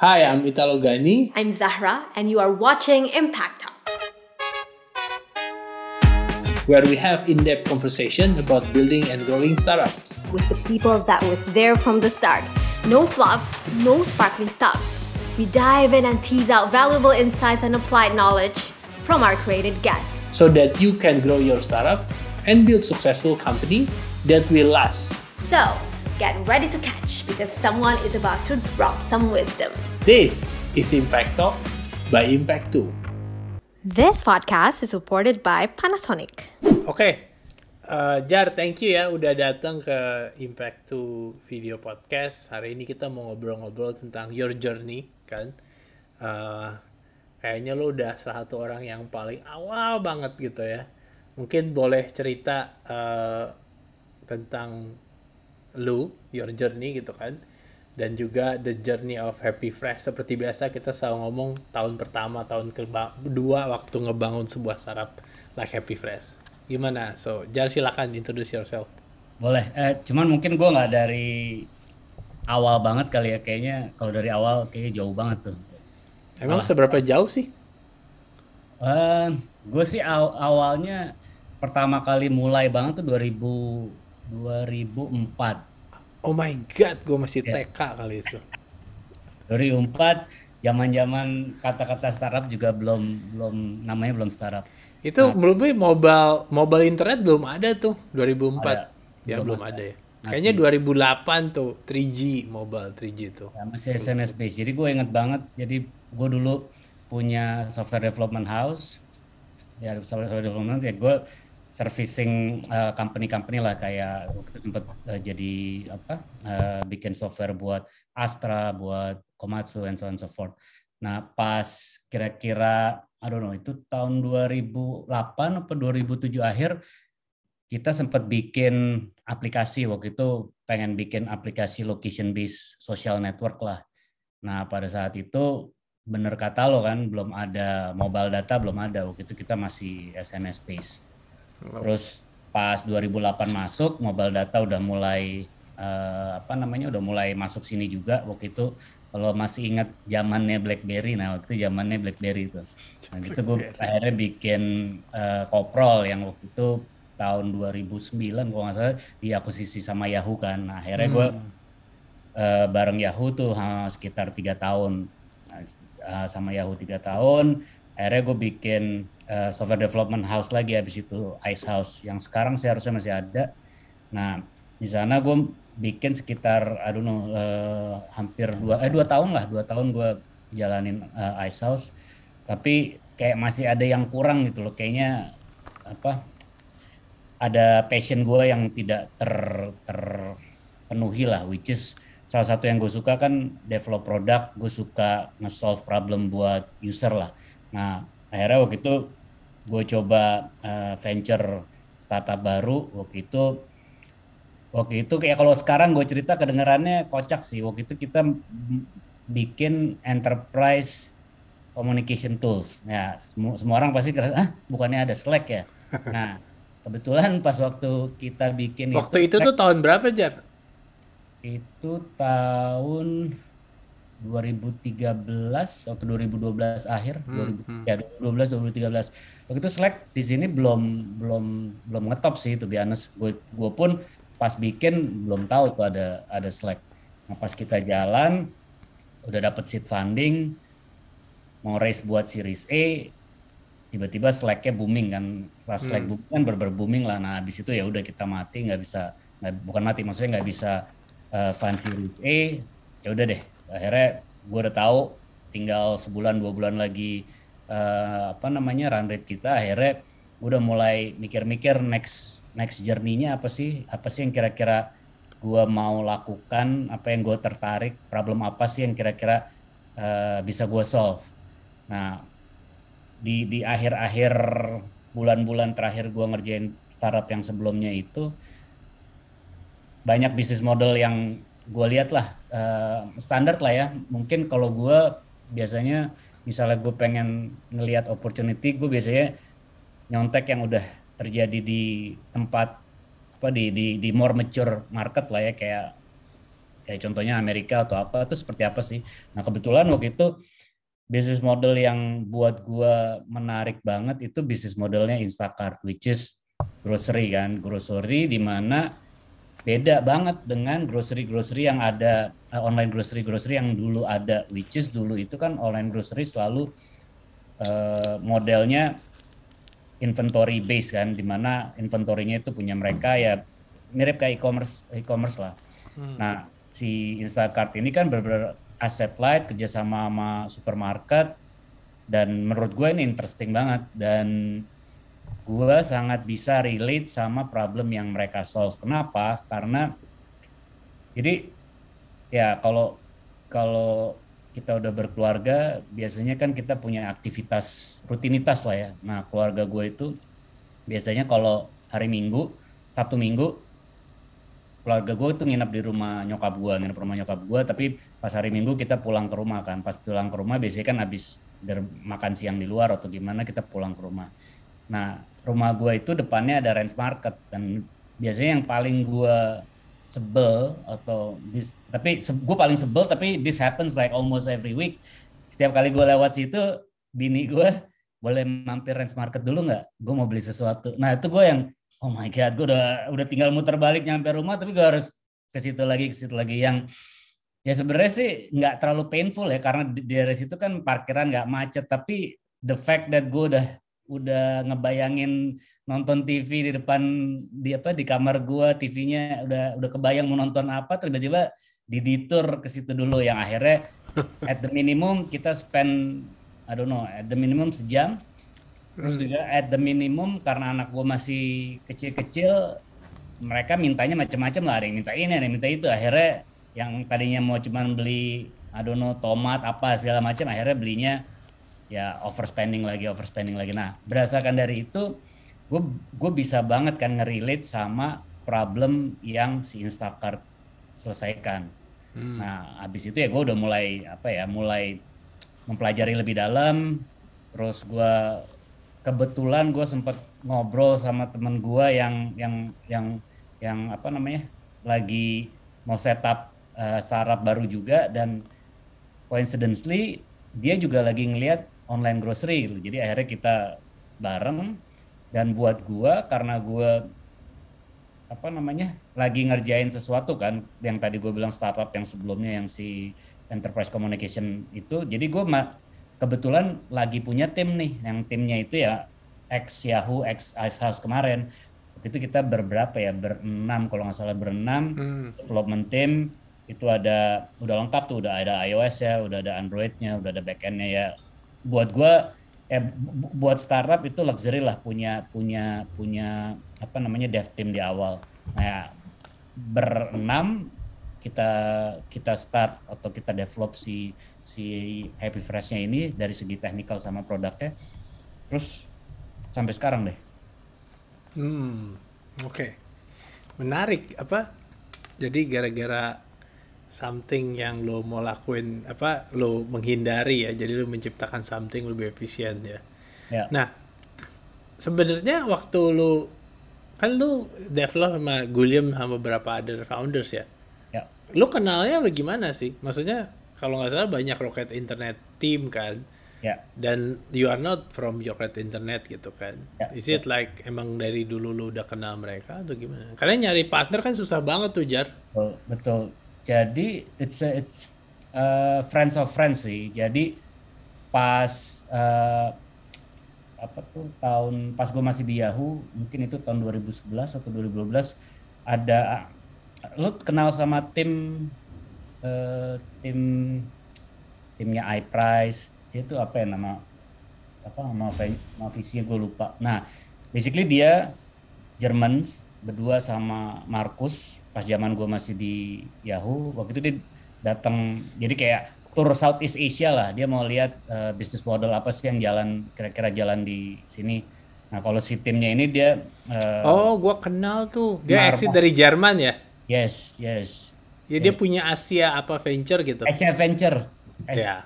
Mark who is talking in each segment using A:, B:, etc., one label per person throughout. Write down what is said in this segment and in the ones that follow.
A: Hi, I'm Italo Gani.
B: I'm Zahra, and you are watching Impact Talk.
A: where we have in-depth conversation about building and growing startups.
B: With the people that was there from the start. No fluff, no sparkling stuff. We dive in and tease out valuable insights and applied knowledge from our created guests.
A: So that you can grow your startup and build successful company that will last.
B: So, get ready to catch because someone is about to drop some wisdom.
A: This is Impact Talk by Impact 2.
B: This podcast is supported by Panasonic.
A: Oke, uh, Jar, thank you ya udah datang ke Impact 2 video podcast. Hari ini kita mau ngobrol-ngobrol tentang your journey, kan? Uh, kayaknya lo udah salah satu orang yang paling awal banget gitu ya. Mungkin boleh cerita uh, tentang lu, your journey gitu kan dan juga The Journey of Happy Fresh. Seperti biasa kita selalu ngomong tahun pertama, tahun kedua waktu ngebangun sebuah startup like Happy Fresh. Gimana? So, Jar silakan introduce yourself.
C: Boleh. Eh, cuman mungkin gue nggak dari awal banget kali ya. Kayaknya kalau dari awal kayaknya jauh banget tuh.
A: Emang Malah. seberapa jauh sih?
C: Uh, eh, gue sih aw awalnya pertama kali mulai banget tuh 2000 2004
A: Oh my god, gue masih yeah. TK kali itu.
C: 2004, zaman-zaman kata-kata startup juga belum belum namanya belum startup.
A: Itu nah, belum mobile mobile internet belum ada tuh 2004. Ada. Ya belum, belum ada. ada ya. Masih. Kayaknya 2008 tuh 3G mobile 3G tuh.
C: Ya, masih SMS base. Jadi gue inget banget. Jadi gue dulu punya software development house. Ya software development ya gue servicing uh, company-company lah kayak waktu sempat uh, jadi apa uh, bikin software buat Astra, buat Komatsu and so on and so forth. Nah, pas kira-kira I don't know itu tahun 2008 atau 2007 akhir kita sempat bikin aplikasi waktu itu pengen bikin aplikasi location based social network lah. Nah, pada saat itu bener kata lo kan belum ada mobile data belum ada waktu itu kita masih SMS based Terus pas 2008 masuk, mobile data udah mulai uh, apa namanya udah mulai masuk sini juga waktu itu kalau masih ingat zamannya BlackBerry, nah waktu itu zamannya BlackBerry itu. Nah gitu gue akhirnya bikin uh, Koprol yang waktu itu tahun 2009 kalau nggak salah diakuisisi sama Yahoo kan. Nah, akhirnya gue uh, bareng Yahoo tuh uh, sekitar tiga tahun nah, uh, sama Yahoo tiga tahun. Akhirnya gue bikin uh, software development house lagi habis itu Ice House yang sekarang seharusnya masih ada. Nah di sana gue bikin sekitar don't know uh, hampir dua eh dua tahun lah dua tahun gue jalanin uh, Ice House tapi kayak masih ada yang kurang gitu loh kayaknya apa ada passion gue yang tidak ter terpenuhi lah which is salah satu yang gue suka kan develop produk gue suka nge-solve problem buat user lah nah akhirnya waktu itu gue coba uh, venture startup baru waktu itu waktu itu kayak kalau sekarang gue cerita kedengarannya kocak sih. Waktu itu kita bikin enterprise communication tools. Ya semua, semua orang pasti kira ah bukannya ada Slack ya? Nah kebetulan pas waktu kita bikin
A: waktu itu, itu tuh tahun berapa jar?
C: Itu tahun 2013 atau 2012 akhir hmm, 2000, hmm. ya 2012 2013 waktu itu Slack di sini belum belum belum ngetop sih itu biasa gue gue pun pas bikin belum tahu tuh ada ada Slack. Nah pas kita jalan udah dapet seed funding mau raise buat series A tiba-tiba Slack-nya booming kan. Pas Slack hmm. booming kan ber, ber booming lah. Nah di situ ya udah kita mati nggak bisa gak, bukan mati maksudnya nggak bisa uh, fund series A ya udah deh akhirnya gue udah tahu tinggal sebulan dua bulan lagi uh, apa namanya run rate kita akhirnya gue udah mulai mikir-mikir next next journey-nya apa sih? Apa sih yang kira-kira gue mau lakukan? Apa yang gue tertarik? Problem apa sih yang kira-kira uh, bisa gue solve? Nah di di akhir-akhir bulan-bulan terakhir gue ngerjain startup yang sebelumnya itu banyak bisnis model yang gue lihat lah uh, standar lah ya mungkin kalau gue biasanya misalnya gue pengen ngelihat opportunity gue biasanya nyontek yang udah terjadi di tempat apa di di di more mature market lah ya kayak kayak contohnya Amerika atau apa itu seperti apa sih? Nah kebetulan waktu itu bisnis model yang buat gua menarik banget itu bisnis modelnya Instacart, which is grocery kan, grocery di mana beda banget dengan grocery grocery yang ada uh, online grocery grocery yang dulu ada, which is dulu itu kan online grocery selalu uh, modelnya inventory base kan, di mana inventorinya itu punya mereka ya mirip kayak e-commerce e-commerce lah. Hmm. Nah si Instacart ini kan benar-benar asset light kerjasama sama supermarket dan menurut gue ini interesting banget dan gue sangat bisa relate sama problem yang mereka solve. Kenapa? Karena jadi ya kalau kalau kita udah berkeluarga biasanya kan kita punya aktivitas rutinitas lah ya. Nah keluarga gue itu biasanya kalau hari Minggu, Sabtu Minggu keluarga gue tuh nginep di rumah nyokap gue, nginep rumah nyokap gue, tapi pas hari Minggu kita pulang ke rumah kan. Pas pulang ke rumah biasanya kan habis makan siang di luar atau gimana kita pulang ke rumah. Nah, rumah gue itu depannya ada range market dan biasanya yang paling gue sebel atau this, tapi se, gue paling sebel tapi this happens like almost every week. Setiap kali gue lewat situ, bini gue boleh mampir range market dulu nggak? Gue mau beli sesuatu. Nah itu gue yang oh my god gue udah udah tinggal muter balik nyampe rumah tapi gue harus ke situ lagi ke situ lagi yang ya sebenarnya sih nggak terlalu painful ya karena di daerah situ kan parkiran nggak macet tapi the fact that gue udah udah ngebayangin nonton TV di depan di apa di kamar gue TV-nya udah udah kebayang mau nonton apa tiba-tiba di ditur ke situ dulu yang akhirnya at the minimum kita spend I don't know at the minimum sejam Terus juga at the minimum karena anak gue masih kecil-kecil, mereka mintanya macam-macam lah. Ada yang minta ini, ada yang minta itu. Akhirnya yang tadinya mau cuman beli, I don't know, tomat apa segala macam, akhirnya belinya ya overspending lagi, overspending lagi. Nah, berdasarkan dari itu, gue gue bisa banget kan ngerelate sama problem yang si Instacart selesaikan. Hmm. Nah, habis itu ya gue udah mulai apa ya, mulai mempelajari lebih dalam. Terus gue kebetulan gue sempat ngobrol sama temen gue yang yang yang yang apa namanya lagi mau setup uh, startup baru juga dan coincidentally dia juga lagi ngelihat online grocery gitu. jadi akhirnya kita bareng. Dan buat gue karena gue apa namanya lagi ngerjain sesuatu kan yang tadi gue bilang startup yang sebelumnya yang si enterprise communication itu. Jadi gue kebetulan lagi punya tim nih. Yang timnya itu ya ex Yahoo ex Ice House kemarin. Waktu itu kita berberapa ya? Berenam kalau nggak salah berenam. Hmm. development team. Itu ada udah lengkap tuh. Udah ada iOS ya udah ada Androidnya udah ada backendnya ya buat gue eh buat startup itu luxury lah punya punya punya apa namanya dev team di awal nah berenam kita kita start atau kita develop si si Happy Freshnya ini dari segi teknikal sama produknya terus sampai sekarang deh.
A: Hmm, oke. Okay. Menarik apa? Jadi gara-gara something yang lo mau lakuin apa lo menghindari ya jadi lo menciptakan something lebih efisien ya. ya. Nah sebenarnya waktu lo kan lo develop sama Guliam sama beberapa other founders ya. Ya. Lo kenalnya bagaimana sih? Maksudnya kalau nggak salah banyak rocket internet team kan ya dan you are not from rocket internet gitu kan ya, is it ya. like emang dari dulu lu udah kenal mereka atau gimana karena nyari partner kan susah banget tuh jar
C: betul, betul. Jadi it's a, it's uh, friends of friends sih jadi pas uh, apa tuh tahun pas gue masih di Yahoo mungkin itu tahun 2011 atau 2012 ada lu kenal sama tim uh, tim timnya iPrice itu apa ya nama apa nama nama visinya gue lupa. Nah, basically dia Jerman berdua sama Markus pas zaman gue masih di Yahoo waktu itu dia datang jadi kayak tour Southeast Asia lah dia mau lihat uh, bisnis model apa sih yang jalan kira-kira jalan di sini nah kalau si timnya ini dia
A: uh, oh gue kenal tuh dia exit dari Jerman ya
C: yes yes
A: Ya dia punya Asia apa venture gitu.
C: Asia Venture. ya.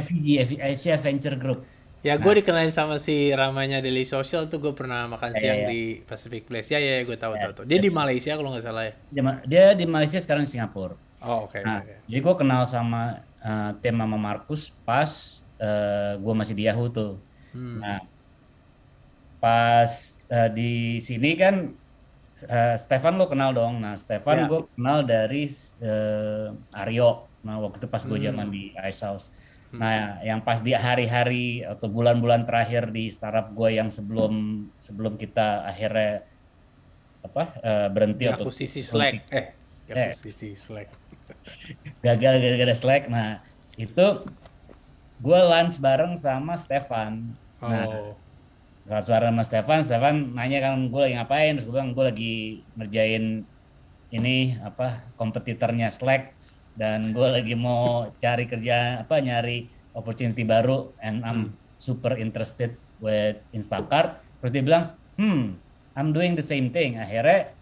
C: FVG, Asia Venture Group.
A: Ya, gue nah. dikenalin sama si ramanya Daily Social tuh gue pernah makan ya, siang ya, ya. di Pacific Place. Ya, ya, ya gue tahu, ya, tahu. Dia di Malaysia kalau nggak salah ya.
C: Dia, dia di Malaysia sekarang di Singapura.
A: Oh, oke.
C: Nah,
A: oke.
C: jadi gue kenal sama uh, tim sama Markus pas uh, gue masih di Yahoo tuh.
A: Hmm.
C: Nah, pas uh, di sini kan uh, Stefan lo kenal dong. Nah, Stefan
A: Ya.
C: gue kenal dari uh, Aryo. Nah, waktu itu pas gue
A: Hmm.
C: zaman di Ice House. Nah, yang pas di hari-hari atau bulan-bulan terakhir di startup gue yang sebelum sebelum kita akhirnya apa uh, berhenti atau
A: akuisisi Slack. Eh,
C: Eh.
A: akuisisi Slack.
C: gagal gara-gara Slack. Nah, itu gue lunch bareng sama Stefan. Nah,
A: Oh.
C: lunch bareng sama Stefan, Stefan nanya kan gue lagi ngapain, terus gue bilang gue lagi ngerjain ini apa kompetitornya Slack dan gue lagi mau cari kerja apa nyari opportunity baru and I'm super interested with Instacart. Terus dia bilang, hmm, I'm doing the same thing. Akhirnya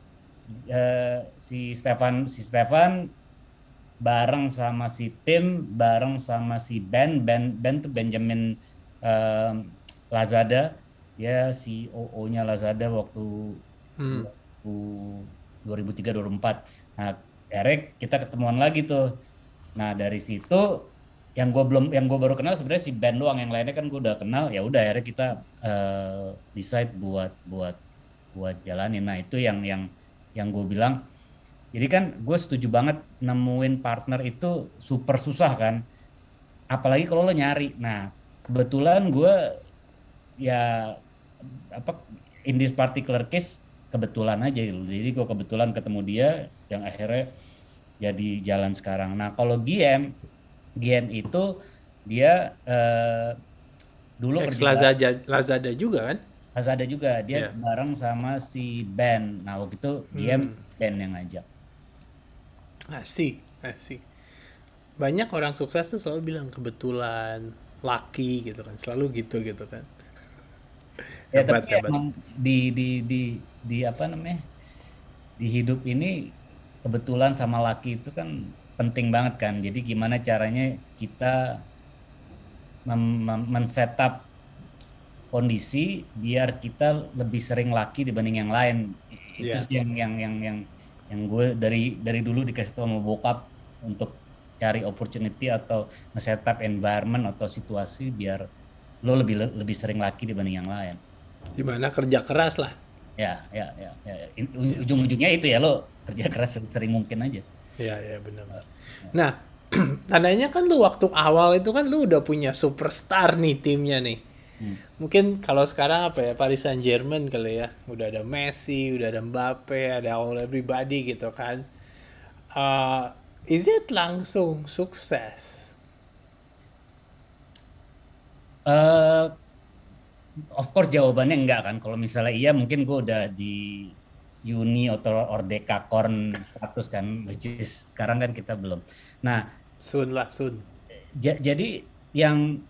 C: eh, si Stefan si Stefan bareng sama si Tim, bareng sama si Ben, Ben Ben tuh Benjamin em, Lazada, dia CEO-nya Lazada waktu
A: Hmm.
C: 2003 2004. Nah, Eric kita ketemuan lagi tuh. Nah, dari situ yang gue belum yang gue baru kenal sebenarnya si Ben doang. Yang lainnya kan gue udah kenal. Ya udah akhirnya kita eh, decide buat buat buat jalanin. Nah itu yang yang yang gue bilang. Jadi kan gue setuju banget nemuin partner itu super susah kan. Apalagi kalau lo nyari. Nah kebetulan gue ya apa in this particular case kebetulan aja. Jadi gue kebetulan ketemu dia yang akhirnya jadi jalan sekarang nah kalau GM GM itu dia eh, dulu
A: Ex
C: kerja
A: Lazada, Lazada juga kan?
C: Lazada juga dia
A: Iya.
C: bareng sama si Ben nah waktu itu GM
A: Hmm.
C: Ben yang ngajak
A: Ah, sih, ah, sih. Banyak orang sukses tuh selalu bilang kebetulan, lucky gitu kan, selalu gitu gitu kan.
C: ya
A: Hebat,
C: tapi
A: hebat.
C: emang di di di di apa namanya di hidup ini kebetulan sama laki itu kan penting banget kan. Jadi gimana caranya kita men-setup kondisi biar kita lebih sering laki dibanding yang lain. Itu sih yang yang yang yang yang gue dari dari dulu dikasih tahu sama bokap untuk cari opportunity atau nge-setup environment atau situasi biar lo lebih lebih sering laki dibanding yang lain.
A: Di mana kerja keras lah.
C: Ya ya ya, ya. Ujung-ujungnya itu ya lo kerja keras sering mungkin aja
A: Iya, iya benar. Nah, tandanya kan lu waktu awal itu kan lu udah punya superstar nih timnya nih.
C: Hmm.
A: Mungkin kalau sekarang apa ya Paris Saint Germain kali ya, udah ada Messi, udah ada Mbappe, ada all everybody gitu kan. Uh, is it langsung sukses?
C: eh of course jawabannya enggak kan. Kalau misalnya iya mungkin gue udah di uni atau Ordeka Korn status kan, which is sekarang kan kita belum. Nah,
A: Soon lah, soon.
C: ja- jadi yang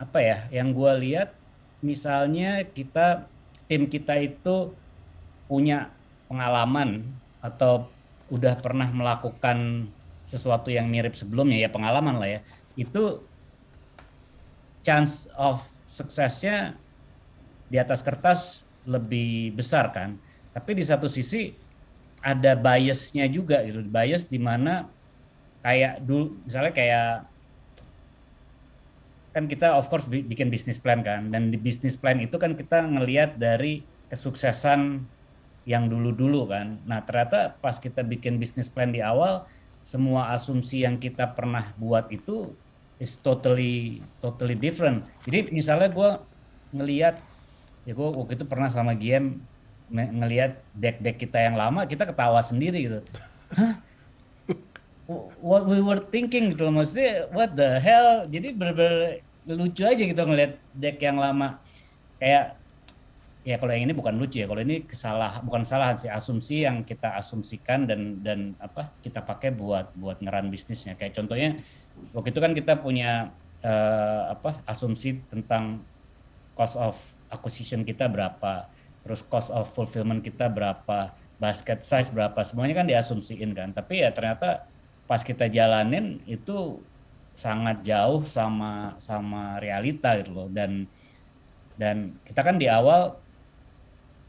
C: apa ya, yang gue lihat misalnya kita tim kita itu punya pengalaman atau udah pernah melakukan sesuatu yang mirip sebelumnya ya pengalaman lah ya itu chance of suksesnya di atas kertas lebih besar kan tapi di satu sisi ada biasnya juga gitu bias di mana kayak dulu misalnya kayak kan kita of course bi- bikin bisnis plan kan dan di bisnis plan itu kan kita ngelihat dari kesuksesan yang dulu-dulu kan. Nah ternyata pas kita bikin bisnis plan di awal semua asumsi yang kita pernah buat itu is totally totally different. Jadi misalnya gue ngelihat ya gue waktu itu pernah sama GM ngelihat deck-deck kita yang lama kita ketawa sendiri gitu. Hah? what we were thinking gitu maksudnya what the hell jadi bener-bener lucu aja gitu ngeliat deck yang lama kayak ya kalau yang ini bukan lucu ya kalau ini kesalah bukan kesalahan sih asumsi yang kita asumsikan dan dan apa kita pakai buat buat ngeran bisnisnya kayak contohnya waktu itu kan kita punya eh, apa asumsi tentang cost of acquisition kita berapa terus cost of fulfillment kita berapa basket size berapa semuanya kan diasumsiin kan tapi ya ternyata pas kita jalanin itu sangat jauh sama sama realita gitu loh dan dan kita kan di awal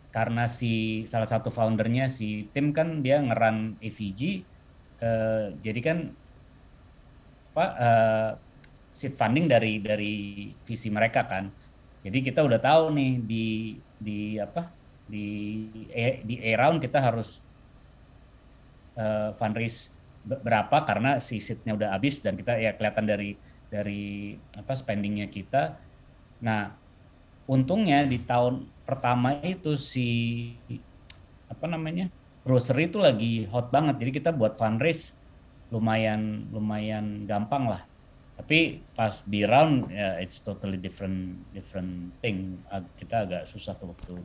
C: karena si salah satu foundernya si Tim kan dia ngeran AVG uh, jadi kan apa uh, seed funding dari dari visi mereka kan. Jadi kita udah tahu nih di di apa di e, di A round kita harus uh, fundraise berapa karena si seatnya udah habis dan kita ya kelihatan dari dari apa spendingnya kita. Nah untungnya di tahun pertama itu si apa namanya grocery itu lagi hot banget jadi kita buat fundraise lumayan lumayan gampang lah tapi pas di round ya it's totally different different thing kita agak susah tuh waktu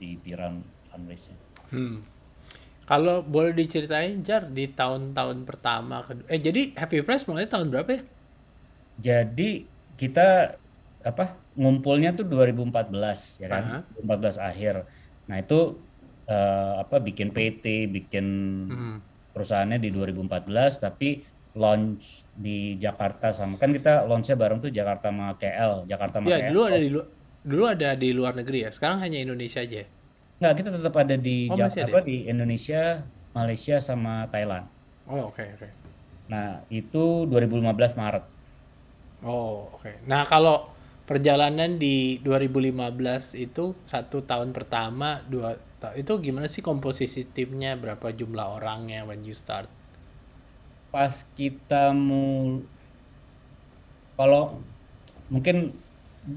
C: di di round fundraise
A: hmm. kalau boleh diceritain jar di tahun-tahun pertama eh jadi Happy Press mulai tahun berapa ya
C: jadi kita apa ngumpulnya tuh 2014 ya kan, uh -huh. 2014 akhir. Nah itu uh, apa bikin PT, bikin hmm. perusahaannya di 2014, tapi launch di Jakarta sama kan kita launchnya bareng tuh Jakarta sama KL, Jakarta sama
A: ya, KL. dulu ada di luar dulu ada di luar negeri ya. Sekarang hanya Indonesia aja.
C: Enggak, kita tetap ada di oh, Jakarta di Indonesia, Malaysia sama Thailand.
A: Oh, oke okay, oke. Okay.
C: Nah, itu 2015 Maret.
A: Oh, oke. Okay. Nah, kalau perjalanan di 2015 itu satu tahun pertama dua itu gimana sih komposisi timnya berapa jumlah orangnya when you start
C: pas kita mau kalau mungkin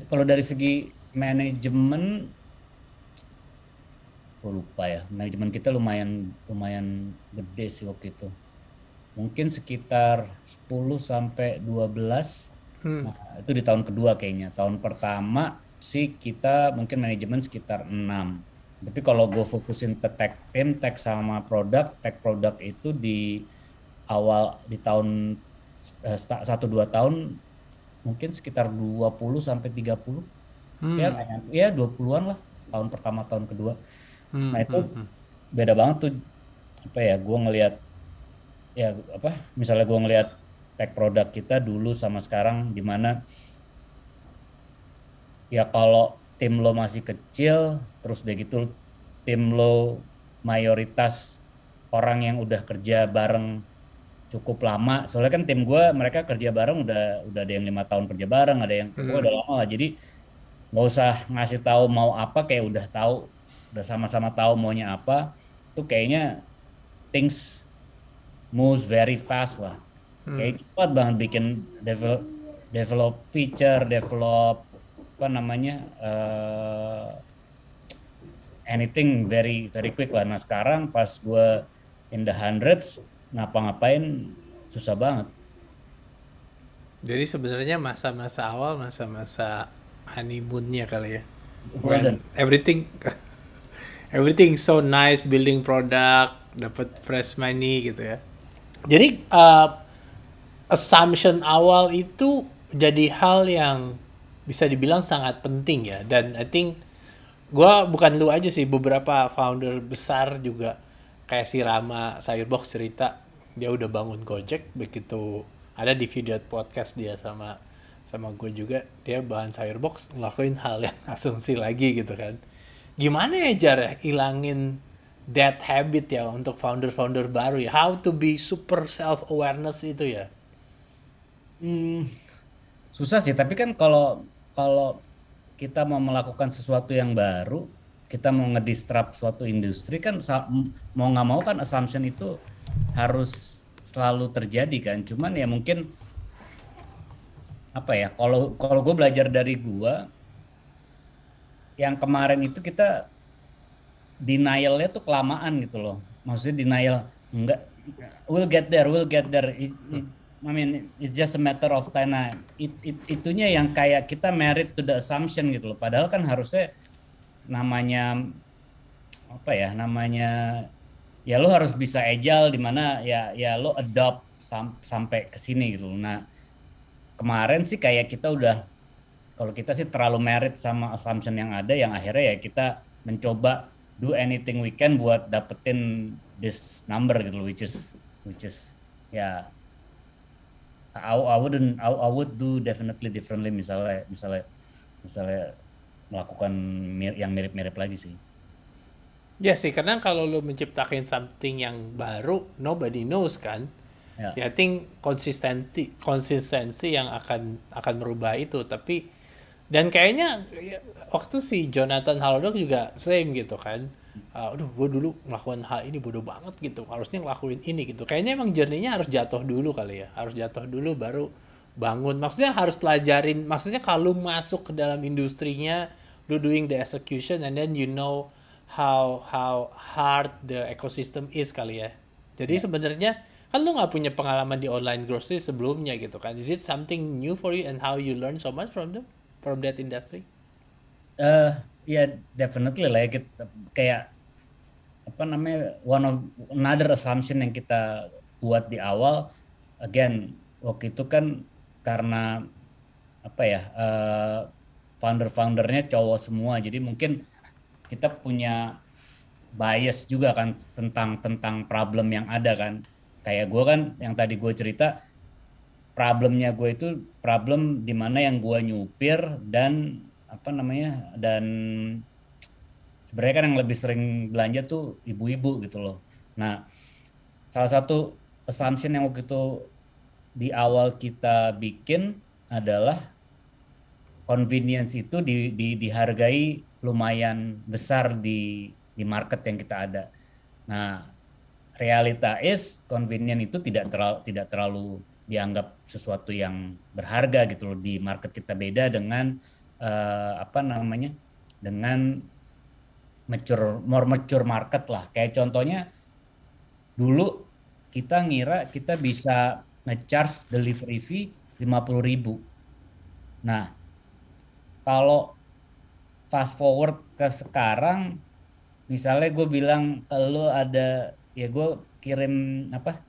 C: kalau dari segi manajemen gue lupa ya manajemen kita lumayan lumayan gede sih waktu itu mungkin sekitar 10 sampai 12 Hmm. Nah, itu di tahun kedua kayaknya. Tahun pertama sih kita mungkin manajemen sekitar 6. Tapi kalau gue fokusin ke tech team, tech sama produk, tech produk itu di awal di tahun eh, satu dua tahun mungkin sekitar 20 sampai 30. Hmm. Ya ya 20-an lah tahun pertama tahun kedua. Hmm. Nah, itu hmm, hmm. beda banget tuh apa ya gue ngelihat ya apa misalnya gue ngelihat tech produk kita dulu sama sekarang di mana ya kalau tim lo masih kecil terus deh gitu tim lo mayoritas orang yang udah kerja bareng cukup lama soalnya kan tim gue mereka kerja bareng udah udah ada yang lima tahun kerja bareng ada yang hmm. udah lama lah jadi nggak usah ngasih tahu mau apa kayak udah tahu udah sama-sama tahu maunya apa tuh kayaknya things moves very fast lah hmm. kayak cepat banget bikin develop develop feature develop apa namanya uh, anything very very quick lah nah sekarang pas gue in the hundreds ngapa-ngapain susah banget.
A: Jadi sebenarnya masa-masa awal masa-masa honeymoonnya kali ya? When everything everything so nice building product dapat fresh money gitu ya. Jadi uh, assumption awal itu jadi hal yang bisa dibilang sangat penting ya. Dan I think gue bukan lu aja sih beberapa founder besar juga kayak si Rama Sayurbox cerita dia udah bangun Gojek begitu ada di video podcast dia sama sama gue juga dia bahan Sayurbox ngelakuin hal yang asumsi lagi gitu kan. Gimana ya jar ya ilangin that habit ya untuk founder-founder baru ya? How to be super self awareness itu ya?
C: Hmm, susah sih, tapi kan kalau kalau kita mau melakukan sesuatu yang baru, kita mau ngedistrap suatu industri kan mau nggak mau kan assumption itu harus selalu terjadi kan. Cuman ya mungkin apa ya? Kalau kalau gue belajar dari gue, yang kemarin itu kita denialnya tuh kelamaan gitu loh. Maksudnya denial enggak, we'll get there, we'll get there. It, it, I mean it's just a matter of time. Nah, it, it, itunya yang kayak kita merit to the assumption gitu loh. Padahal kan harusnya namanya apa ya? Namanya ya lo harus bisa agile di mana ya ya lo adopt sam, sampai ke sini gitu. Nah, kemarin sih kayak kita udah kalau kita sih terlalu merit sama assumption yang ada yang akhirnya ya kita mencoba do anything we can buat dapetin this number gitu which is which is ya I, I wouldn't I, I would do definitely differently misalnya misalnya misalnya melakukan mir yang mirip-mirip lagi sih.
A: Ya sih, karena kalau lo menciptakan something yang baru, nobody knows kan. Ya, yeah. I think konsistensi konsistensi yang akan akan merubah itu. Tapi dan kayaknya ya, waktu si Jonathan Halodoc juga same gitu kan. Uh, aduh, gue dulu melakukan hal ini bodoh banget gitu. Harusnya ngelakuin ini gitu. Kayaknya emang jerninya harus jatuh dulu kali ya. Harus jatuh dulu baru bangun. Maksudnya harus pelajarin. Maksudnya kalau masuk ke dalam industrinya, lu doing the execution and then you know how how hard the ecosystem is kali ya. Jadi yeah. sebenarnya kan lu nggak punya pengalaman di online grocery sebelumnya gitu kan. Is it something new for you and how you learn so much from them from that industry?
C: Uh, ya yeah, definitely lah ya kita, kayak apa namanya one of another assumption yang kita buat di awal again waktu itu kan karena apa ya uh, founder-foundernya cowok semua. Jadi mungkin kita punya bias juga kan tentang tentang problem yang ada kan. Kayak gue kan yang tadi gue cerita problemnya gue itu problem di mana yang gue nyupir dan apa namanya dan sebenarnya kan yang lebih sering belanja tuh ibu-ibu gitu loh. Nah salah satu assumption yang waktu itu di awal kita bikin adalah convenience itu di, di, dihargai lumayan besar di di market yang kita ada. Nah, realita is convenient itu tidak terlalu tidak terlalu dianggap sesuatu yang berharga gitu loh. Di market kita beda dengan uh, apa namanya dengan mature more mature market lah. Kayak contohnya dulu kita ngira kita bisa ngecharge delivery fee 50 ribu. Nah kalau fast forward ke sekarang misalnya gue bilang kalau ada ya gue kirim apa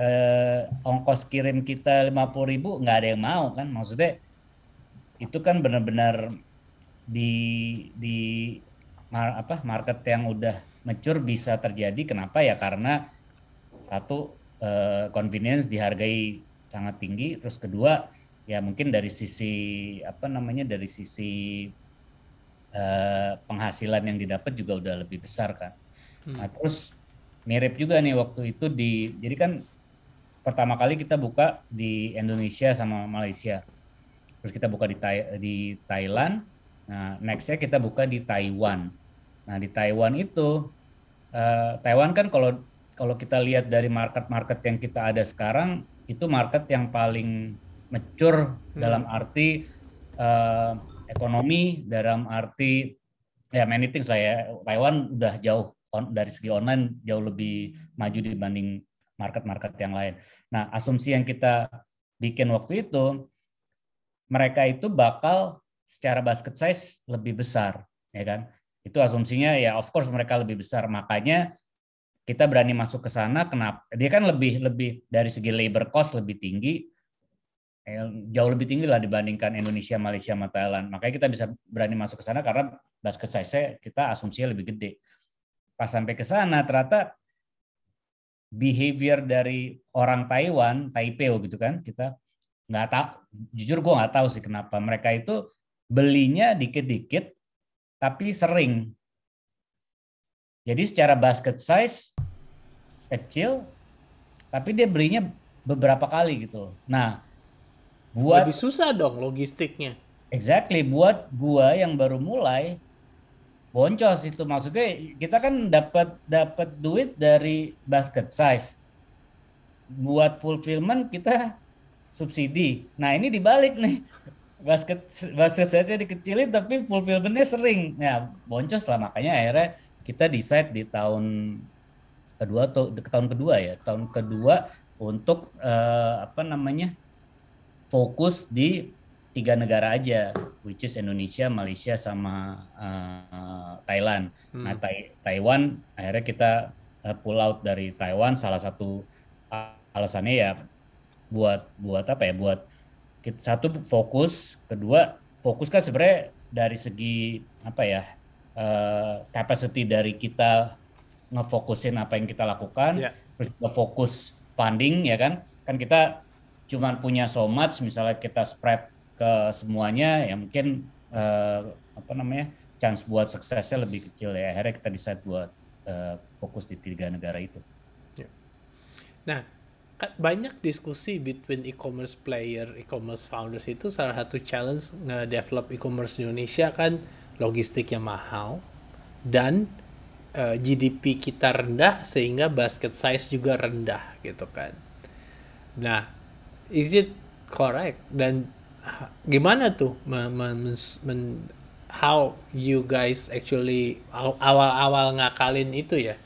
C: eh, ongkos kirim kita lima puluh ribu nggak ada yang mau kan? Maksudnya itu kan benar-benar di di mar, apa market yang udah mature bisa terjadi. Kenapa? Ya karena satu eh, convenience dihargai sangat tinggi. Terus kedua ya mungkin dari sisi apa namanya dari sisi uh, penghasilan yang didapat juga udah lebih besar kan. Hmm. Nah terus mirip juga nih waktu itu di jadi kan pertama kali kita buka di Indonesia sama Malaysia, terus kita buka di di Thailand. Nah nextnya kita buka di Taiwan. Nah di Taiwan itu uh, Taiwan kan kalau kalau kita lihat dari market-market yang kita ada sekarang itu market yang paling mature hmm. dalam arti uh, ekonomi, dalam arti ya many things lah ya. Taiwan udah jauh on, dari segi online jauh lebih maju dibanding market-market yang lain. Nah, asumsi yang kita bikin waktu itu mereka itu bakal secara basket size lebih besar, ya kan? Itu asumsinya ya of course mereka lebih besar. Makanya kita berani masuk ke sana kenapa? Dia kan lebih lebih dari segi labor cost lebih tinggi, jauh lebih tinggi lah dibandingkan Indonesia, Malaysia, sama Thailand. Makanya kita bisa berani masuk ke sana karena basket size kita asumsinya lebih gede. Pas sampai ke sana ternyata behavior dari orang Taiwan, Taipei gitu kan, kita nggak tahu. Jujur gue nggak tahu sih kenapa mereka itu belinya dikit-dikit, tapi sering. Jadi secara basket size kecil, tapi dia belinya beberapa kali gitu. Nah,
A: buat lebih susah dong logistiknya.
C: Exactly, buat gua yang baru mulai boncos itu maksudnya kita kan dapat dapat duit dari basket size. Buat fulfillment kita subsidi. Nah, ini dibalik nih. Basket basket size dikecilin tapi fulfillmentnya sering. Ya, boncos lah makanya akhirnya kita decide di tahun kedua atau tahun kedua ya, tahun kedua untuk uh, apa namanya? Fokus di tiga negara aja, which is Indonesia, Malaysia, sama uh, Thailand. Hmm. Nah, tai Taiwan akhirnya kita uh, pull out dari Taiwan. Salah satu alasannya ya buat buat apa ya? Buat kita, satu fokus, kedua fokus kan sebenarnya dari segi apa ya? Uh, capacity dari kita ngefokusin apa yang kita lakukan, yeah. terus fokus funding ya kan? Kan kita cuma punya so much misalnya kita spread ke semuanya ya mungkin uh, apa namanya chance buat suksesnya lebih kecil ya. Akhirnya kita decide buat uh, fokus di tiga negara itu.
A: Ya. Nah, banyak diskusi between e-commerce player, e-commerce founders itu salah satu challenge nge-develop e-commerce Indonesia kan logistiknya mahal dan uh, eh, GDP kita rendah sehingga basket size juga rendah gitu kan. Nah, is it correct dan gimana tuh men, men, men, how you guys actually awal-awal ngakalin itu ya?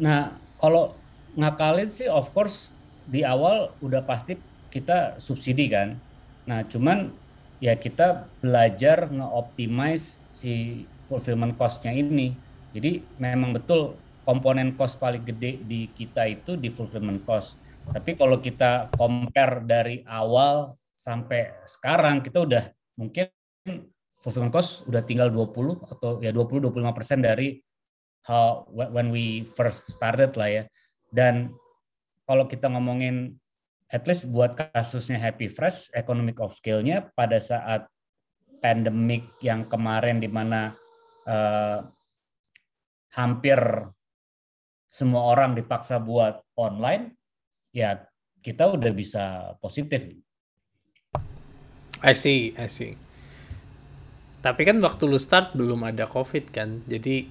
C: Nah, kalau ngakalin sih of course di awal udah pasti kita subsidi kan. Nah, cuman ya kita belajar nge-optimize si fulfillment cost-nya ini. Jadi memang betul komponen cost paling gede di kita itu di fulfillment cost. Tapi kalau kita compare dari awal sampai sekarang kita udah mungkin fulfillment cost udah tinggal 20 atau ya 20 25% dari how when we first started lah ya. Dan kalau kita ngomongin at least buat kasusnya Happy Fresh, economic of scale-nya pada saat pandemik yang kemarin di mana uh, hampir semua orang dipaksa buat online, ya kita udah bisa positif.
A: I see, I see. Tapi kan waktu lu start belum ada COVID kan, jadi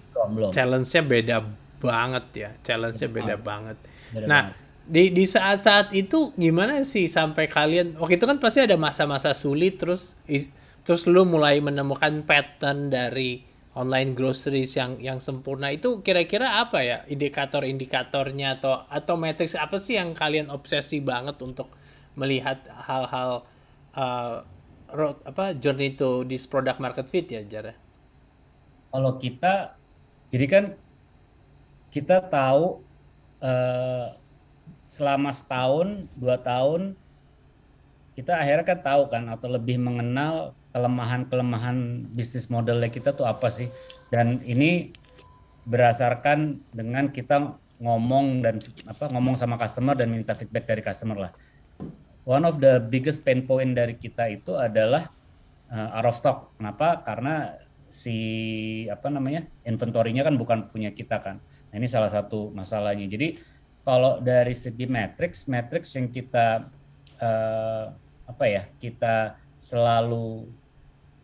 A: challenge-nya beda banget ya, challenge-nya beda ah, banget. Beda nah, banget. di di saat-saat itu gimana sih sampai kalian waktu itu kan pasti ada masa-masa sulit terus terus lu mulai menemukan pattern dari online groceries yang yang sempurna itu kira-kira apa ya indikator-indikatornya atau atau matrix apa sih yang kalian obsesi banget untuk melihat hal-hal uh, road apa journey to this product market fit ya Jara?
C: Kalau kita jadi kan kita tahu uh, selama setahun dua tahun kita akhirnya kan tahu kan atau lebih mengenal kelemahan-kelemahan bisnis modelnya kita tuh apa sih? Dan ini berdasarkan dengan kita ngomong dan apa ngomong sama customer dan minta feedback dari customer lah. One of the biggest pain point dari kita itu adalah uh, out of stock. Kenapa? Karena si apa namanya inventorinya kan bukan punya kita kan. Nah, ini salah satu masalahnya. Jadi kalau dari segi matrix, matrix yang kita uh, apa ya kita selalu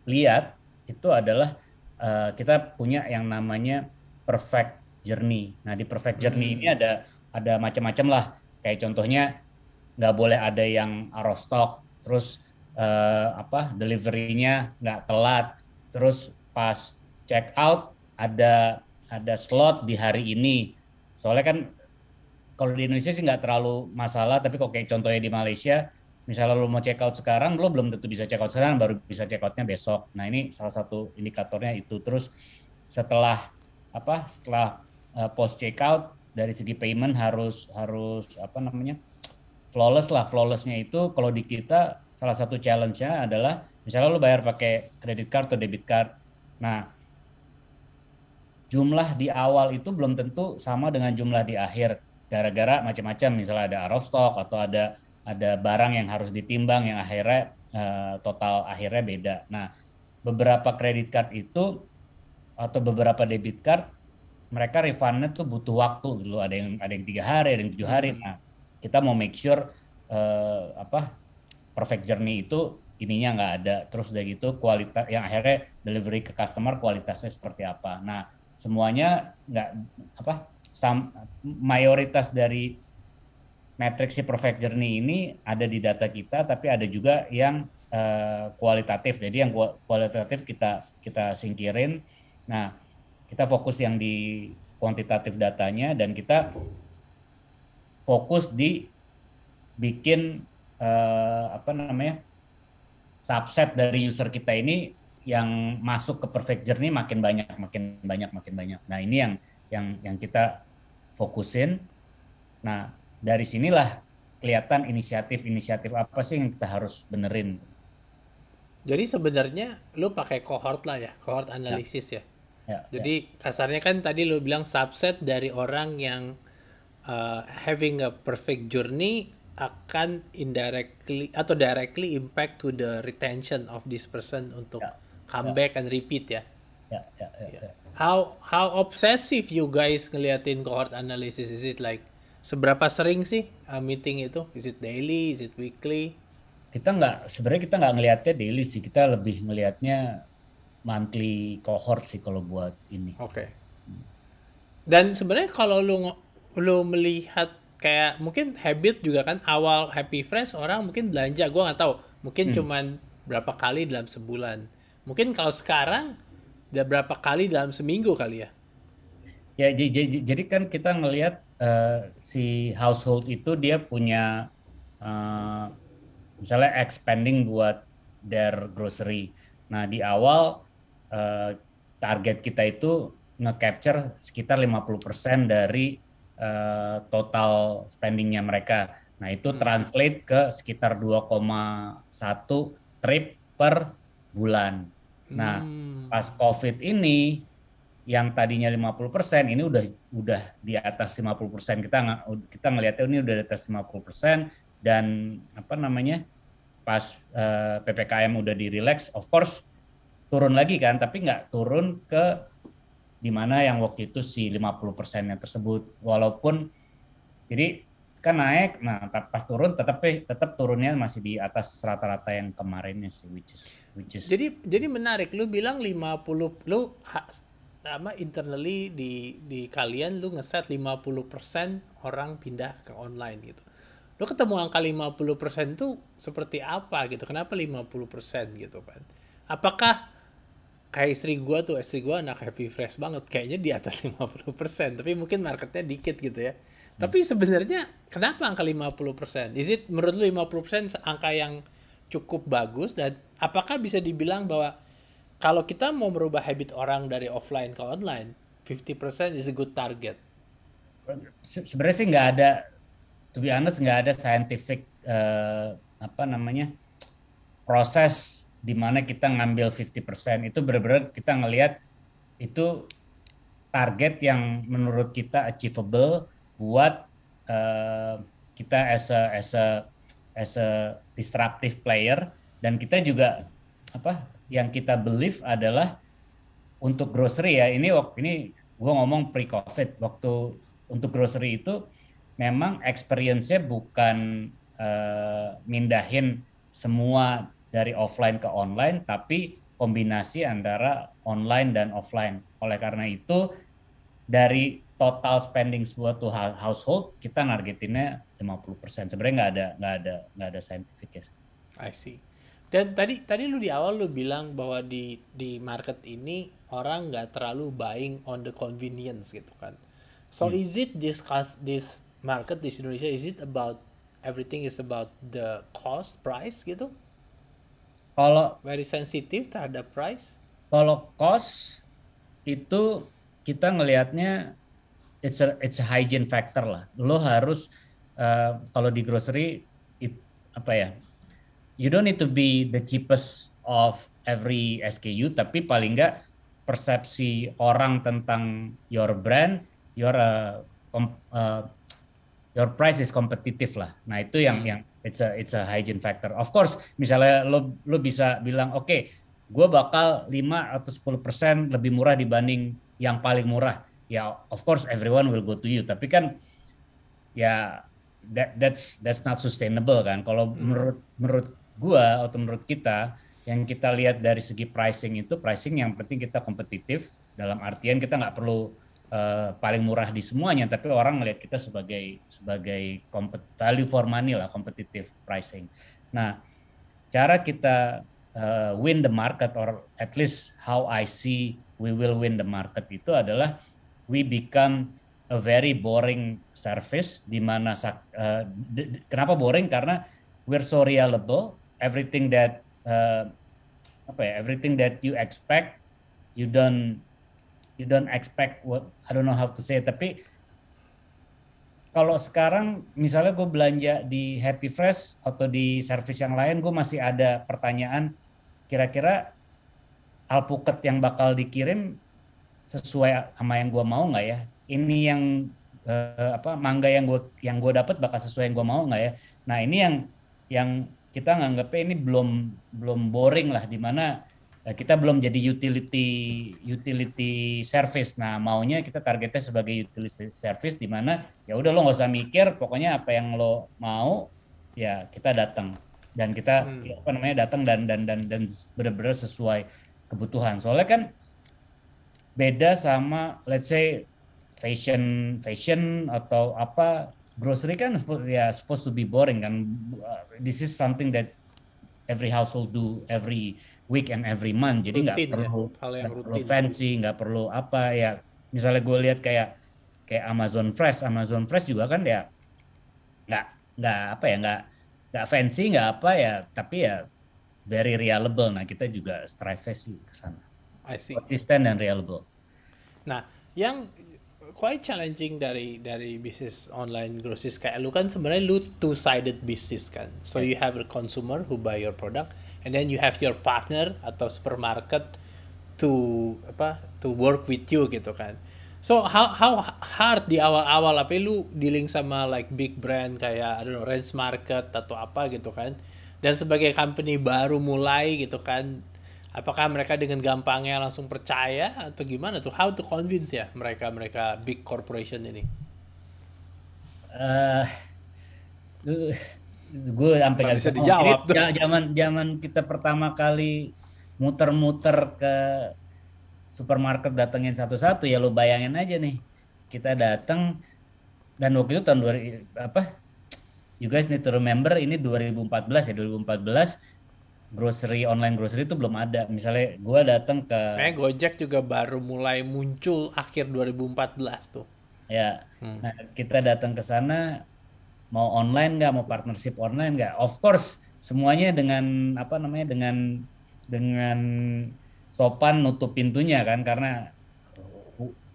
C: lihat itu adalah uh, kita punya yang namanya perfect journey. Nah di perfect journey hmm. ini ada ada macam-macam lah. Kayak contohnya nggak boleh ada yang out of stock, terus uh, apa deliverynya nggak telat, terus pas check out ada ada slot di hari ini. Soalnya kan kalau di Indonesia sih nggak terlalu masalah, tapi kok kayak contohnya di Malaysia, misalnya lo mau check out sekarang, lo belum tentu bisa check out sekarang, baru bisa check outnya besok. Nah ini salah satu indikatornya itu. Terus setelah apa? Setelah uh, post check out dari segi payment harus harus apa namanya flawless lah. Flawlessnya itu kalau di kita salah satu challenge-nya adalah misalnya lo bayar pakai credit card atau debit card. Nah jumlah di awal itu belum tentu sama dengan jumlah di akhir gara-gara macam-macam misalnya ada out of stock atau ada ada barang yang harus ditimbang yang akhirnya uh, total akhirnya beda. Nah, beberapa kredit card itu atau beberapa debit card mereka refundnya tuh butuh waktu dulu ada yang ada yang tiga hari ada yang tujuh hari. Hmm. Nah, kita mau make sure uh, apa perfect journey itu ininya nggak ada terus udah gitu kualitas yang akhirnya delivery ke customer kualitasnya seperti apa. Nah, semuanya nggak apa sam, mayoritas dari matriks si perfect journey ini ada di data kita tapi ada juga yang uh, kualitatif jadi yang kualitatif kita kita singkirin nah kita fokus yang di kuantitatif datanya dan kita fokus di bikin uh, apa namanya subset dari user kita ini yang masuk ke perfect journey makin banyak, makin banyak, makin banyak. Nah ini yang yang yang kita fokusin. Nah dari sinilah kelihatan inisiatif-inisiatif apa sih yang kita harus benerin.
A: Jadi sebenarnya lu pakai cohort lah ya, cohort analisis ya. ya. ya Jadi ya. kasarnya kan tadi lu bilang subset dari orang yang uh, having a perfect journey akan indirectly atau directly impact to the retention of this person untuk ya comeback ya. and repeat ya.
C: Ya, ya, ya, ya.
A: How how obsessive you guys ngeliatin cohort analysis? Is it like seberapa sering sih uh, meeting itu? Is it daily? Is it weekly?
C: Kita nggak sebenarnya kita nggak ngelihatnya daily sih. Kita lebih ngelihatnya monthly cohort sih kalau buat ini.
A: Oke. Okay. Dan sebenarnya kalau lu lu melihat kayak mungkin habit juga kan awal happy fresh orang mungkin belanja gua nggak tahu mungkin hmm. cuman berapa kali dalam sebulan mungkin kalau sekarang udah berapa kali dalam seminggu kali ya
C: ya jadi, jadi kan kita ngelihat uh, si household itu dia punya uh, misalnya expanding buat their grocery nah di awal uh, target kita itu nge-capture sekitar 50% dari uh, total spendingnya mereka. Nah itu hmm. translate ke sekitar 2,1 trip per bulan. Nah hmm. pas COVID ini yang tadinya 50% ini udah udah di atas 50%. Kita kita ngelihatnya ini udah di atas 50% dan apa namanya? pas uh, eh, PPKM udah di relax, of course turun lagi kan, tapi nggak turun ke di mana yang waktu itu si 50 persennya tersebut walaupun jadi kan naik nah pas turun tetap tetap turunnya masih di atas rata-rata yang kemarinnya sih which is which is
A: jadi jadi menarik lu bilang 50 lu sama internally di di kalian lu ngeset 50% orang pindah ke online gitu. Lu ketemu angka 50% itu seperti apa gitu? Kenapa 50% gitu kan apakah kayak istri gue tuh istri gue anak happy fresh banget kayaknya di atas 50% tapi mungkin marketnya dikit gitu ya. Hmm. tapi sebenarnya kenapa angka 50% is it menurut lu 50% angka yang cukup bagus dan apakah bisa dibilang bahwa kalau kita mau merubah habit orang dari offline ke online 50% is a good target.
C: Se sebenarnya sih nggak ada to be honest nggak ada scientific uh, apa namanya proses di mana kita ngambil 50% itu benar-benar kita ngelihat itu target yang menurut kita achievable buat uh, kita as a as a as a disruptive player. Dan kita juga apa yang kita believe adalah untuk grocery ya ini waktu ini gue ngomong pre covid waktu untuk grocery itu memang experience-nya bukan uh, mindahin semua dari offline ke online, tapi kombinasi antara online dan offline. Oleh karena itu, dari total spending sebuah tuh household kita nargetinnya 50%. Sebenarnya nggak ada nggak ada nggak ada scientific ya.
A: I see. Dan tadi tadi lu di awal lu bilang bahwa di di market ini orang nggak terlalu buying on the convenience gitu kan. So hmm. is it this this market di Indonesia is it about everything is about the cost price gitu?
C: Kalau
A: very sensitif terhadap price.
C: Kalau cost itu kita ngelihatnya it's a it's a hygiene factor lah. Lo harus uh, kalau di grocery it, apa ya? You don't need to be the cheapest of every SKU, tapi paling enggak persepsi orang tentang your brand, your uh, uh, your price is competitive lah. Nah itu yang hmm. yang it's a it's a hygiene factor. Of course, misalnya lo lo bisa bilang oke, okay, gue bakal 5 atau 10% lebih murah dibanding yang paling murah. Ya, of course everyone will go to you. Tapi kan ya that that's that's not sustainable kan. Kalau hmm. menurut menurut gua atau menurut kita yang kita lihat dari segi pricing itu pricing yang penting kita kompetitif dalam artian kita nggak perlu uh, paling murah di semuanya, tapi orang melihat kita sebagai sebagai value for money lah, competitive pricing. Nah, cara kita uh, win the market or at least how I see we will win the market itu adalah we become a very boring service di mana uh, kenapa boring karena we're so reliable everything that uh, apa ya everything that you expect you don't you don't expect what I don't know how to say tapi kalau sekarang misalnya gue belanja di Happy Fresh atau di service yang lain gue masih ada pertanyaan kira-kira alpukat yang bakal dikirim sesuai sama yang gue mau nggak ya? Ini yang eh, apa mangga yang gue yang gue dapat bakal sesuai yang gue mau nggak ya? Nah ini yang yang kita nganggapnya ini belum belum boring lah di mana Nah, kita belum jadi utility utility service. Nah, maunya kita targetnya sebagai utility service di mana ya udah lo nggak usah mikir, pokoknya apa yang lo mau ya kita datang dan kita hmm. ya, apa namanya datang dan dan dan dan benar-benar sesuai kebutuhan. Soalnya kan beda sama let's say fashion fashion atau apa grocery kan ya supposed to be boring kan. This is something that every household do every week and every month. Jadi nggak ya, perlu ya, perlu fancy nggak perlu apa ya. Misalnya gue lihat kayak kayak Amazon Fresh. Amazon Fresh juga kan ya nggak nggak apa ya nggak nggak fancy nggak apa ya. Tapi ya very reliable. Nah kita juga strive sih ke sana. Konsisten dan reliable.
A: Nah yang quite challenging dari dari bisnis online groceries. Kayak lu kan sebenarnya lu two sided business kan. So yeah. you have a consumer who buy your product and then you have your partner atau supermarket to apa to work with you gitu kan. So how how hard di awal-awal apa lu dealing sama like big brand kayak I don't know Range Market atau apa gitu kan. Dan sebagai company baru mulai gitu kan apakah mereka dengan gampangnya langsung percaya atau gimana tuh? How to convince ya mereka mereka big corporation ini? Uh,
C: gue sampai nggak bisa dijawab tuh. Zaman zaman kita pertama kali muter-muter ke supermarket datengin satu-satu ya lo bayangin aja nih kita datang dan waktu itu tahun 2000 apa? You guys need to remember ini 2014 ya 2014 grocery online grocery itu belum ada. Misalnya gue datang ke
A: eh Gojek juga baru mulai muncul akhir 2014 tuh.
C: Ya hmm. nah kita datang ke sana mau online nggak mau partnership online nggak? Of course semuanya dengan apa namanya dengan dengan sopan nutup pintunya kan karena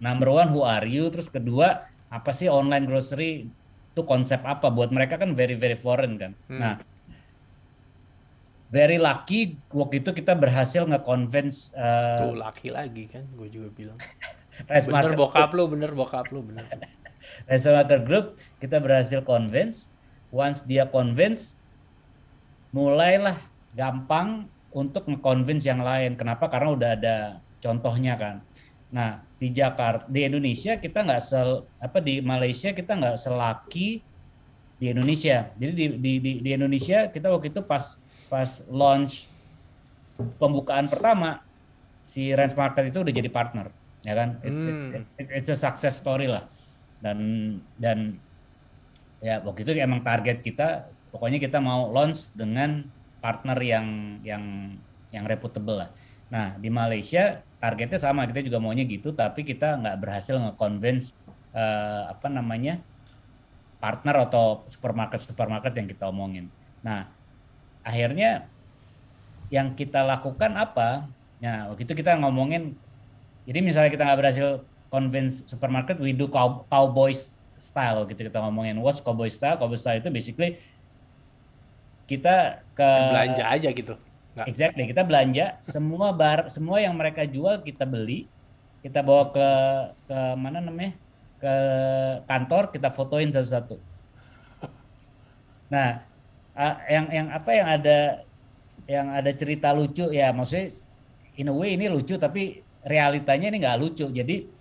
C: number one who are you? Terus kedua apa sih online grocery? Itu konsep apa? Buat mereka kan very very foreign kan. Hmm. nah very lucky waktu itu kita berhasil nge-convince
A: uh, tuh lucky lagi kan gue juga bilang bener bokap lu bener bokap lu bener
C: Reservoir Group kita berhasil convince. Once dia convince, mulailah gampang untuk nge-convince yang lain. Kenapa? Karena udah ada contohnya kan. Nah di Jakarta, di Indonesia kita nggak sel apa di Malaysia kita nggak selaki di Indonesia. Jadi di, di, di, di Indonesia kita waktu itu pas pas launch pembukaan pertama si Rans Market itu udah jadi partner, ya kan? It, hmm. it, it, it's a success story lah dan dan ya waktu itu emang target kita pokoknya kita mau launch dengan partner yang yang yang reputable lah. Nah di Malaysia targetnya sama kita juga maunya gitu tapi kita nggak berhasil nge-convince uh, apa namanya partner atau supermarket supermarket yang kita omongin. Nah akhirnya yang kita lakukan apa? Nah waktu itu kita ngomongin jadi misalnya kita nggak berhasil convince supermarket we do cow, cowboy style gitu kita ngomongin. What's cowboy style? Cowboy style itu basically kita ke
A: belanja aja gitu.
C: Nggak. exactly kita belanja semua bar semua yang mereka jual kita beli kita bawa ke ke mana namanya? Ke kantor kita fotoin satu-satu. Nah yang yang apa yang ada yang ada cerita lucu ya maksudnya in a way ini lucu tapi realitanya ini nggak lucu jadi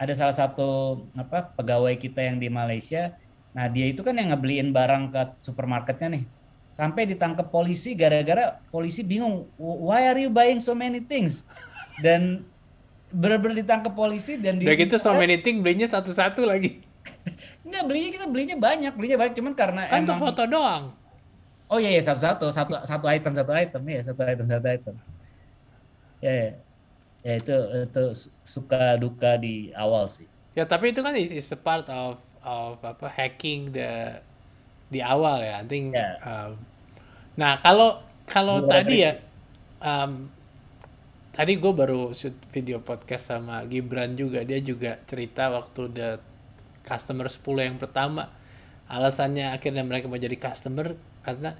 C: ada salah satu apa pegawai kita yang di Malaysia. Nah, dia itu kan yang ngebeliin barang ke supermarketnya nih. Sampai ditangkap polisi gara-gara polisi bingung, why are you buying so many things? Dan benar-benar ditangkap polisi dan
A: Udah gitu so many things belinya satu-satu lagi.
C: Enggak, belinya kita belinya banyak, belinya banyak cuman karena
A: kan emang foto doang.
C: Oh iya iya satu-satu, satu satu item satu item. Ya, satu item satu item. Ya, ya ya itu itu suka duka di awal sih.
A: Ya tapi itu kan is, is a part of of apa hacking the di awal ya. I think yeah. um, nah kalau kalau tadi ya um, tadi gue baru shoot video podcast sama Gibran juga. Dia juga cerita waktu the customer 10 yang pertama. Alasannya akhirnya mereka mau jadi customer karena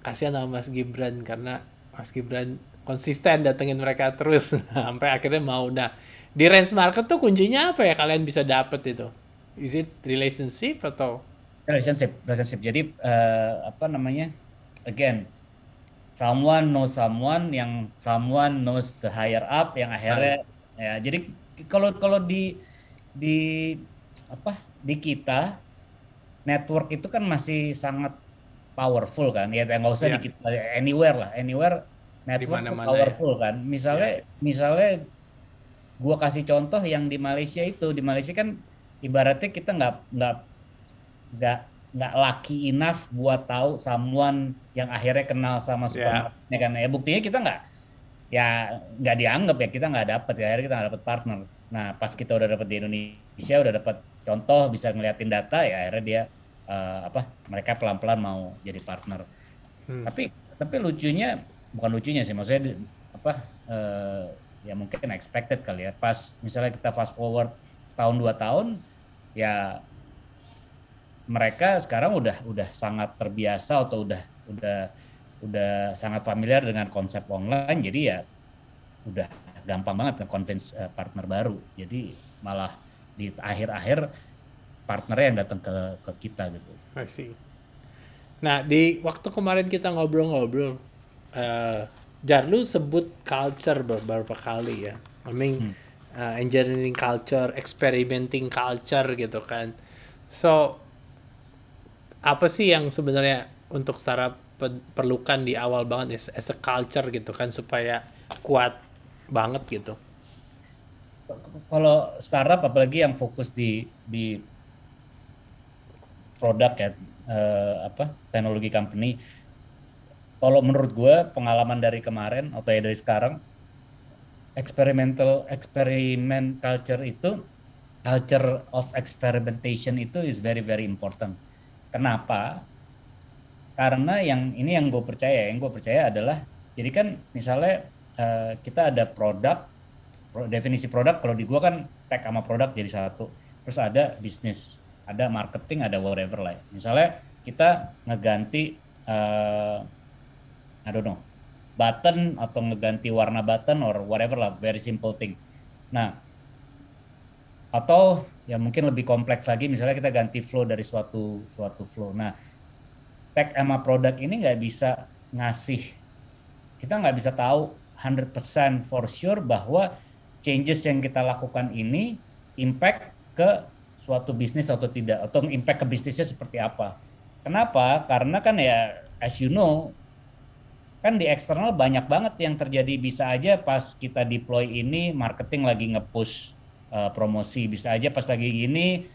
A: kasihan sama Mas Gibran karena Mas Gibran konsisten datengin mereka terus. Sampai akhirnya mau. Nah di range market tuh kuncinya apa ya? Kalian bisa dapet itu? Is it relationship atau?
C: Relationship relationship. Jadi uh, apa namanya? Again someone knows someone yang someone knows the higher up yang akhirnya ya jadi kalau kalau di di apa? Di kita network itu kan masih sangat powerful kan. Ya nggak usah
A: Iya.
C: di kita anywhere lah. Anywhere network powerful kan. Misalnya
A: Iya.
C: misalnya gua kasih contoh yang di Malaysia itu. Di Malaysia kan ibaratnya kita nggak nggak nggak nggak lucky enough buat tahu someone yang akhirnya kenal sama
A: Iya.
C: supermarketnya kan. Ya buktinya kita nggak ya nggak dianggap ya. Kita nggak dapet ya. Akhirnya kita nggak dapet partner. Nah pas kita udah dapet di Indonesia udah dapet contoh bisa ngeliatin data ya akhirnya dia eh, apa mereka pelan-pelan mau jadi partner.
A: Hmm.
C: tapi tapi lucunya bukan lucunya sih maksudnya apa eh, ya mungkin expected kali ya. Pas misalnya kita fast forward setahun dua tahun ya mereka sekarang udah udah sangat terbiasa atau udah udah udah sangat familiar dengan konsep online. Jadi ya udah gampang banget nge-convince eh, partner baru. Jadi malah di akhir-akhir partnernya yang datang ke ke kita gitu
A: I see. Nah, di waktu kemarin kita ngobrol-ngobrol, eh Jar, lu sebut culture beberapa kali ya. I mean, uh, engineering culture, experimenting culture gitu kan. So, apa sih yang sebenarnya untuk pe- perlukan di awal banget as, as a culture gitu kan supaya kuat banget gitu.
C: kalau startup apalagi yang fokus di di produk ya eh, apa teknologi company. Kalau menurut gue pengalaman dari kemarin atau ya dari sekarang experimental experiment culture itu culture of experimentation itu is very very important. Kenapa? Karena yang ini yang gue percaya yang gue percaya adalah jadi kan misalnya eh, kita ada produk pro- definisi produk kalau di gua kan tag sama produk jadi satu. Terus ada bisnis ada marketing ada whatever lah ya. misalnya kita ngeganti eh I don't know button atau ngeganti warna button or whatever lah very simple thing nah atau ya mungkin lebih kompleks lagi misalnya kita ganti flow dari suatu suatu flow nah tag sama produk ini nggak bisa ngasih kita nggak bisa tahu 100% for sure bahwa changes yang kita lakukan ini impact ke suatu bisnis atau tidak atau impact ke bisnisnya seperti apa. Kenapa? Karena kan ya as you know kan di eksternal banyak banget yang terjadi bisa aja pas kita deploy ini marketing lagi nge-push uh, promosi bisa aja pas lagi gini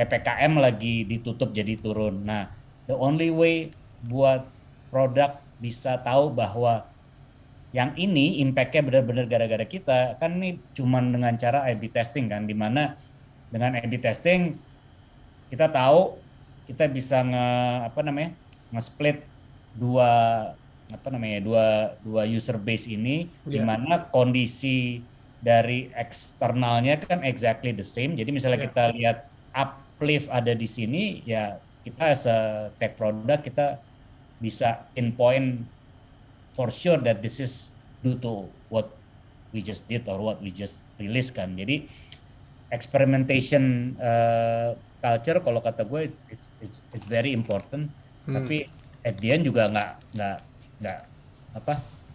C: PPKM lagi ditutup jadi turun. Nah, the only way buat produk bisa tahu bahwa yang ini impact-nya benar-benar gara-gara kita kan ini cuman dengan cara A/B testing kan di mana dengan A/B testing kita tahu kita bisa nge apa namanya nge-split dua apa namanya dua dua user base ini
A: Yeah.
C: di mana kondisi dari eksternalnya kan exactly the same jadi misalnya
A: Yeah.
C: kita lihat uplift ada di sini ya kita as a tech product kita bisa pinpoint for sure that this is due to what we just did or what we just released kan. Jadi experimentation uh, culture kalau kata gue it's, it's, it's, it's very important.
A: Hmm.
C: Tapi at the end juga nggak nggak nggak apa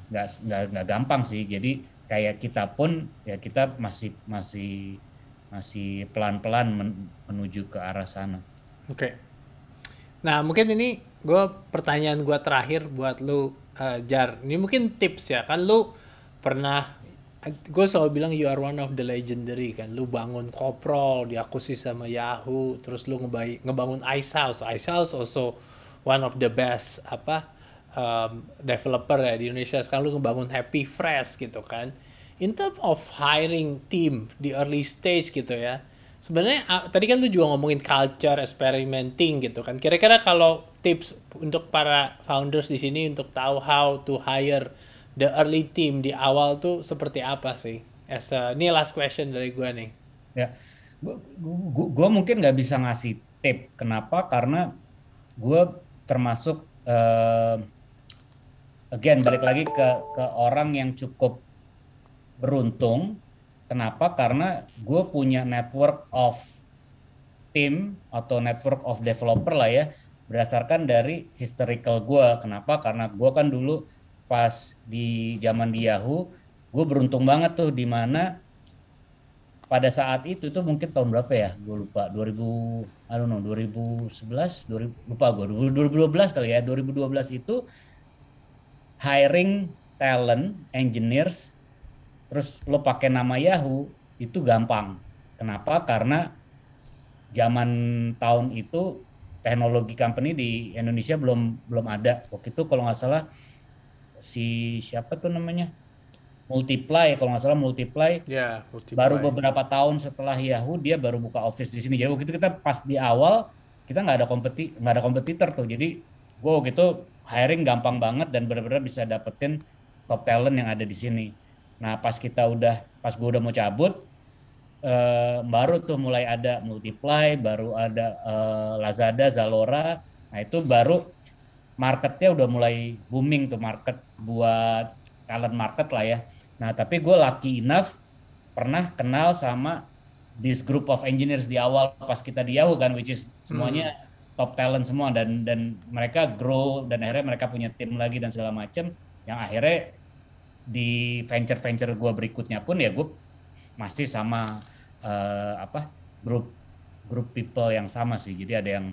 C: nggak nggak nggak gampang sih. Jadi kayak kita pun ya kita masih masih masih pelan-pelan men- menuju ke arah sana.
A: Oke. Nah, mungkin ini gue pertanyaan gue terakhir buat lu, eh, Jar. Ini mungkin tips ya, kan lu pernah, gue selalu bilang you are one of the legendary kan. Lu bangun Koprol, diakuisisi sama Yahoo, terus lu ngebangun Ice House. Ice House also one of the best apa um, developer ya di Indonesia. Sekarang lu ngebangun Happy Fresh gitu kan. In terms of hiring team di early stage gitu ya, sebenarnya ah, tadi kan lu juga ngomongin culture experimenting gitu kan. Kira-kira kalau tips untuk para founders di sini untuk tahu how to hire the early team di awal tuh seperti apa sih? As a, ini last question dari gua nih.
C: Ya, gue mungkin nggak bisa ngasih tip. Kenapa? Karena gue termasuk eh, again balik lagi ke ke orang yang cukup beruntung. Kenapa? Karena gue punya network of team atau network of developer lah ya berdasarkan dari historical gue. Kenapa? Karena gue kan dulu pas di zaman di Yahoo, gue beruntung banget tuh di mana pada saat itu tuh mungkin tahun berapa ya? Gue lupa. 2000 I don't know 2011 2000 lupa gue 2012 kali ya. 2012 itu hiring talent engineers terus lo pakai nama Yahoo itu gampang. Kenapa? Karena zaman tahun itu teknologi company di Indonesia belum belum ada. Waktu itu kalau nggak salah si siapa tuh namanya? Multiply kalau nggak salah Multiply.
A: Ya, multiply.
C: baru beberapa tahun setelah Yahoo dia baru buka office di sini. Jadi waktu itu kita pas di awal kita nggak ada kompeti nggak ada kompetitor tuh. Jadi gue waktu itu hiring gampang banget dan benar-benar bisa dapetin top talent yang ada di sini. Nah pas kita udah pas gue udah mau cabut eh, baru tuh mulai ada Multiply baru ada eh, Lazada Zalora. Nah itu baru marketnya udah mulai booming tuh market buat talent market lah ya. Nah tapi gue lucky enough pernah kenal sama this group of engineers di awal pas kita di Yahoo kan which is semuanya top talent semua dan dan mereka grow dan akhirnya mereka punya tim lagi dan segala macam yang akhirnya di venture venture gue berikutnya pun ya gue masih sama eh, apa grup grup people yang sama sih. Jadi ada yang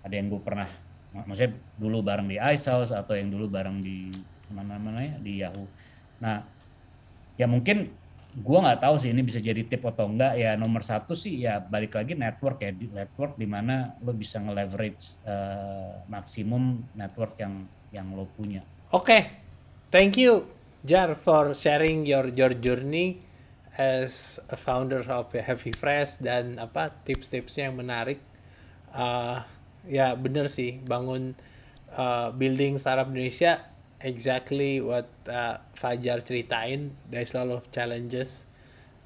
C: ada yang gue pernah maksudnya dulu bareng di House atau yang dulu bareng di mana mana ya di Yahoo. Nah ya mungkin gua nggak tahu sih ini bisa jadi tip atau enggak ya nomor satu sih ya balik lagi network ya di network di mana lo bisa nge-leverage eh, maksimum network yang yang lo punya.
A: Oke, thank you Jar for sharing your your journey as a founder of Happy Fresh dan apa tips-tipsnya yang menarik. Uh, ya bener sih bangun uh, building startup Indonesia exactly what uh, Fajar ceritain. There's a lot of challenges.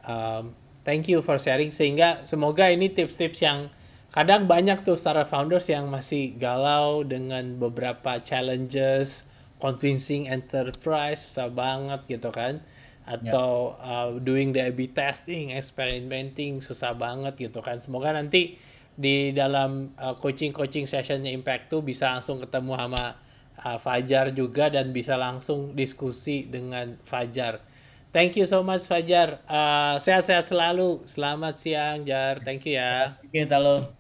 A: Um, thank you for sharing sehingga semoga ini tips-tips yang kadang banyak tuh startup founders yang masih galau dengan beberapa challenges convincing enterprise susah banget gitu kan atau uh, doing the A/B testing, experimenting susah banget gitu kan. Semoga nanti di dalam uh, coaching-coaching sessionnya Impact tuh bisa langsung ketemu sama uh, Fajar juga dan bisa langsung diskusi dengan Fajar. Thank you so much Fajar. Uh, sehat-sehat selalu. Selamat siang Jar. Thank you ya.
C: oke kalau